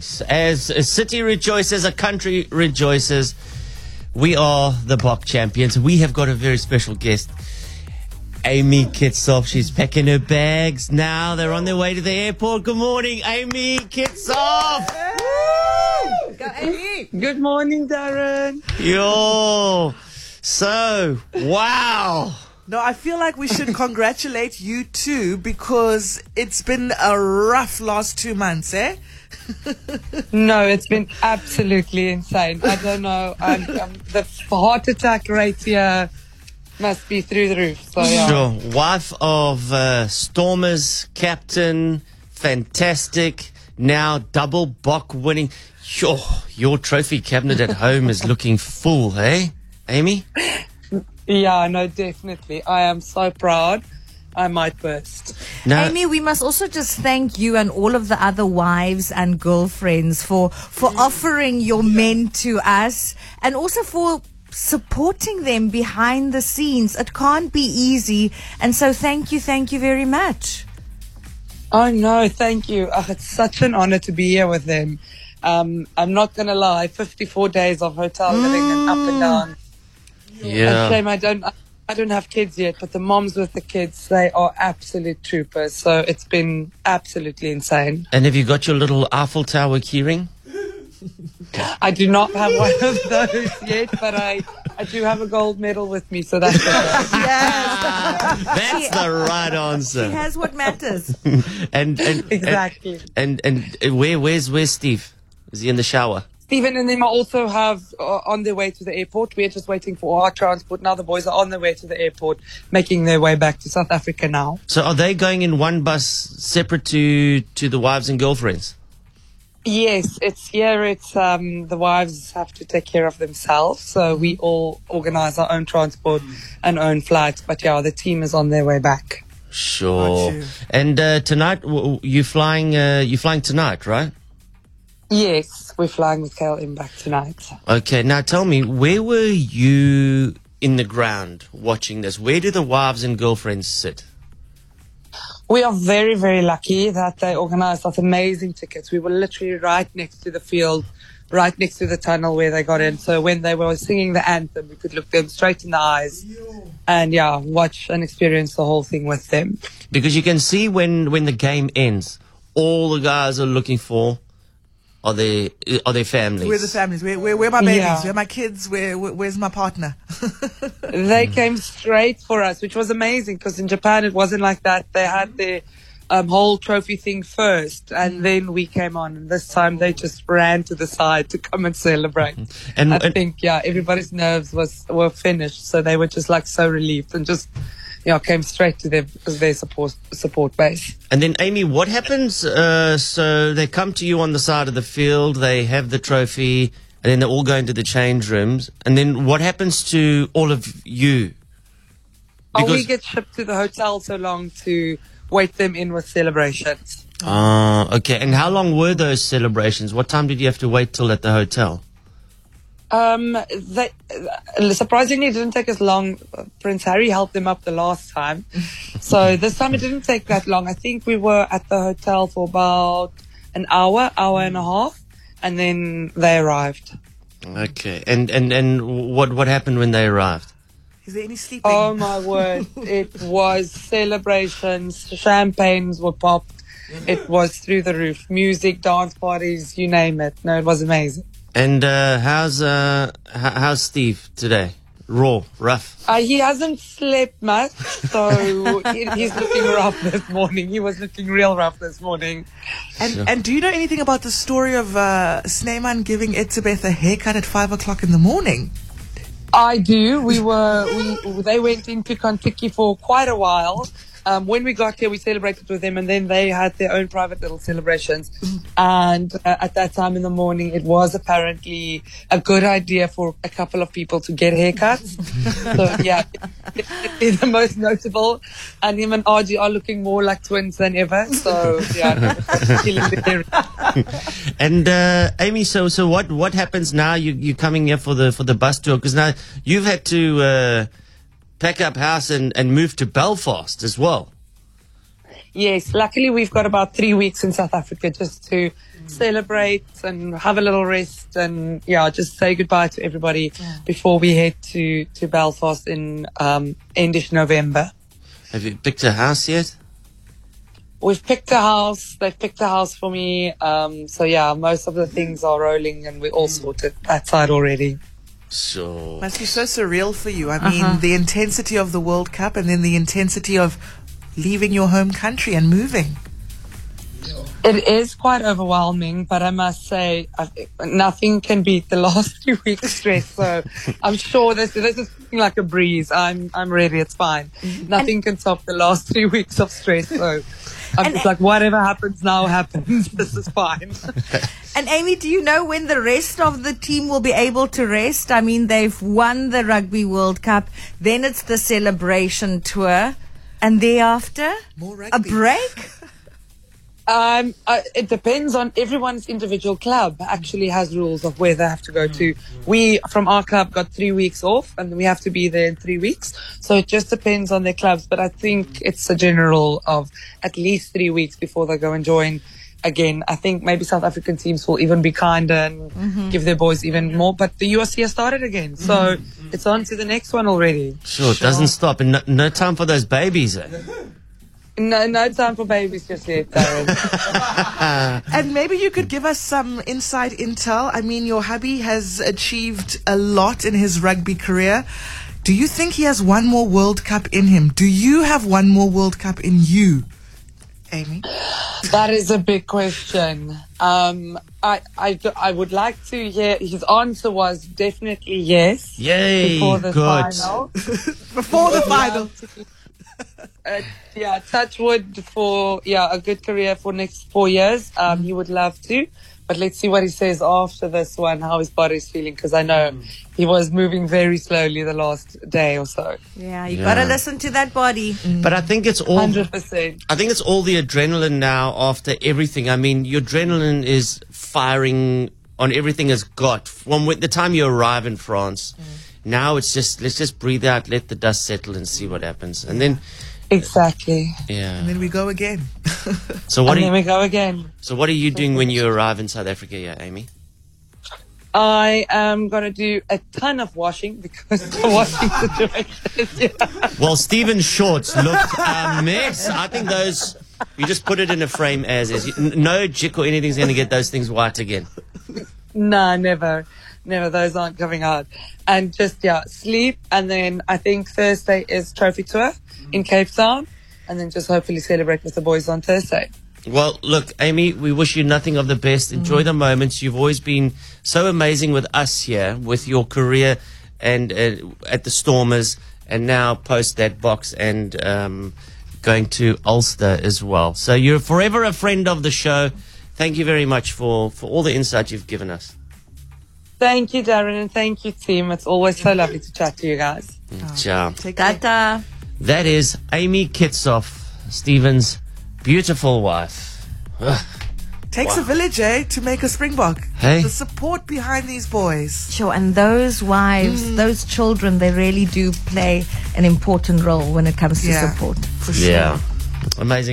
And as a city rejoices, a country rejoices, we are the Bok champions. We have got a very special guest. Aimee Kitshoff. She's packing her bags now. They're on their way to the airport. Good morning, Aimee Kitshoff. Go, Aimee. Good morning, Darren. Yo. So, wow. No, I feel like we should congratulate you too because it's been a rough last two months, eh? No, it's been absolutely insane. I don't know. I'm, I'm, the heart attack rate here must be through the roof. So yeah. Sure. Wife of uh, Stormers, captain, fantastic. Now double Bok winning. Sure, your trophy cabinet at home is looking full, eh, Aimee? Yeah, no, definitely. I am so proud. I might burst. No, Aimee, we must also just thank you and all of the other wives and girlfriends for for mm. offering your men to us and also for supporting them behind the scenes. It can't be easy. And so thank you, thank you very much. Oh no, thank you. Oh, it's such an honor to be here with them. Um, I'm not gonna lie, 54 days of hotel living and up and mm. down. A yeah. shame I don't. I don't have kids yet, but the moms with the kids, they are absolute troopers. So it's been absolutely insane. And have you got your little Eiffel Tower keyring? I do not have one of those yet, but I, I do have a gold medal with me, so that's okay. Yes. That's the right answer. He has what matters. And and Exactly. And and, and where where's where's Steve? Is he in the shower? Steven and them also have uh, on their way to the airport. We're just waiting for our transport. Now the boys are on their way to the airport, making their way back to South Africa now. So are they going in one bus separate to to the wives and girlfriends? Yes, it's here. It's um, the wives have to take care of themselves, so we all organize our own transport and own flights. But yeah, the team is on their way back. Sure. And uh, tonight w- w- you flying uh, you flying tonight, right? Yes, we're flying with KLM back tonight. Okay. Now tell me, where were you in the ground watching this? Where do the wives and girlfriends sit? We are very, very lucky that they organized us amazing tickets. We were literally right next to the field, right next to the tunnel where they got in. So when they were singing the anthem, we could look them straight in the eyes and yeah, watch and experience the whole thing with them. Because you can see when when the game ends, all the guys are looking for are their are their families. Where are the families? Where, where, where are my babies? Yeah. Where are my kids? Where, where where's my partner? They came straight for us, which was amazing because in Japan it wasn't like that. They had their um, whole trophy thing first, and then we came on. And this time they just ran to the side to come and celebrate. And- I and- think yeah, everybody's nerves was were finished, so they were just like so relieved and just yeah I came straight to their their support support base. And then, Aimee, what happens? Uh, so they come to you on the side of the field, they have the trophy, and then they all go into the change rooms. And then what happens to all of you? Oh, we get shipped to the hotel so long to wait them in with celebrations. Ah, okay. And how long were those celebrations? What time did you have to wait till at the hotel? Um, they, uh, surprisingly, it didn't take as long. Prince Harry helped them up the last time. so this time it didn't take that long. I think we were at the hotel for about an hour, hour and a half, and then they arrived. Okay. And and and what what happened when they arrived? Is there any sleeping? Oh my word. it was celebrations. Champagnes were popped. It was through the roof. Music, dance parties, you name it. No, it was amazing. And uh, how's uh h- how's Steve today? Raw, rough. Uh, he hasn't slept much, so he's looking rough this morning. He was looking real rough this morning. and, and do you know anything about the story of uh, Snyman giving Etzebeth a haircut at five o'clock in the morning? I do. We were we they went into Kentucky for quite a while. Um, when we got here, we celebrated with them, and then they had their own private little celebrations. And uh, at that time in the morning, it was apparently a good idea for a couple of people to get haircuts. so yeah, it's the most notable. And him and RG are looking more like twins than ever. So yeah, killing the area. And uh, Aimee, so so what what happens now? You you coming here for the for the bus tour because now you've had to uh, pack up house and and move to Belfast as well. Yes, luckily we've got about three weeks in South Africa just to celebrate and have a little rest and yeah, just say goodbye to everybody before we head to, to Belfast in um, endish November. Have you picked a house yet? We've picked a house. They've picked a house for me. Um, so yeah, most of the things are rolling and we're all sorted that side already. Sure. Must be so surreal for you. I uh-huh. mean, the intensity of the World Cup and then the intensity of leaving your home country and moving. It is quite overwhelming, but I must say nothing can beat the last few weeks of stress. So I'm sure this this is like a breeze. I'm I'm ready. It's fine. Mm-hmm. Nothing can top the last three weeks of stress. So I'm And- just like whatever happens now happens. this is fine. And Aimee, do you know when the rest of the team will be able to rest? I mean, they've won the Rugby World Cup, then it's the celebration tour, and thereafter More a break. Um, uh, it depends on everyone's individual club. Actually, has rules of where they have to go to. We from our club got three weeks off, and we have to be there in three weeks. So it just depends on their clubs. But I think it's a general of at least three weeks before they go and join. Again, I think maybe South African teams will even be kinder and give their boys even more. But the URC has started again, so it's on to the next one already. Sure, it doesn't stop. And no, no time for those babies. Eh? No, no time for babies just yet, Darren. And maybe you could give us some inside intel. I mean, your hubby has achieved a lot in his rugby career. Do you think he has one more World Cup in him? Do you have one more World Cup in you, Aimee? That is a big question. Um, I, I, d- I would like to hear his answer was definitely yes. Yay, Before the good. final. Before the final. Uh, yeah, touch wood for yeah a good career for next four years. Um, he would love to, but let's see what he says after this one, how his body's feeling, because I know he was moving very slowly the last day or so. Yeah, you Yeah. gotta listen to that body. But I think it's all. Hundred percent. I think it's all the adrenaline now after everything. I mean, your adrenaline is firing on everything it's got from the time you arrive in France. Now it's just let's just breathe out, let the dust settle, and see what happens. And then, Exactly. yeah. And then we go again. So what? and Are then you, we go again. so what are you doing when you arrive in South Africa, yeah, Aimee? I am gonna do a ton of washing because the washing situation yeah. Well, Steven Shorts looked a mess. I think those. You just put it in a frame as is. No Jik or anything's going to get those things white again. Nah, never. Never. Those aren't coming out. And just, yeah, sleep. And then I think Thursday is trophy tour in Cape Town. And then just hopefully celebrate with the boys on Thursday. Well, look, Aimee, we wish you nothing of the best. Enjoy the moments. You've always been so amazing with us here, with your career and uh, at the Stormers, and now post that box and um, going to Ulster as well. So you're forever a friend of the show. Thank you very much for, for all the insight you've given us. Thank you, Darren, and thank you, team. It's always so lovely to chat to you guys. Ciao. Take care. Tata. That is Aimee Kitshoff, Steven's beautiful wife. Takes a village, eh, to make a Springbok. Hey. The support behind these boys. Sure, and those wives, those children, they really do play an important role when it comes to Yeah. support. For sure. Yeah. Amazing.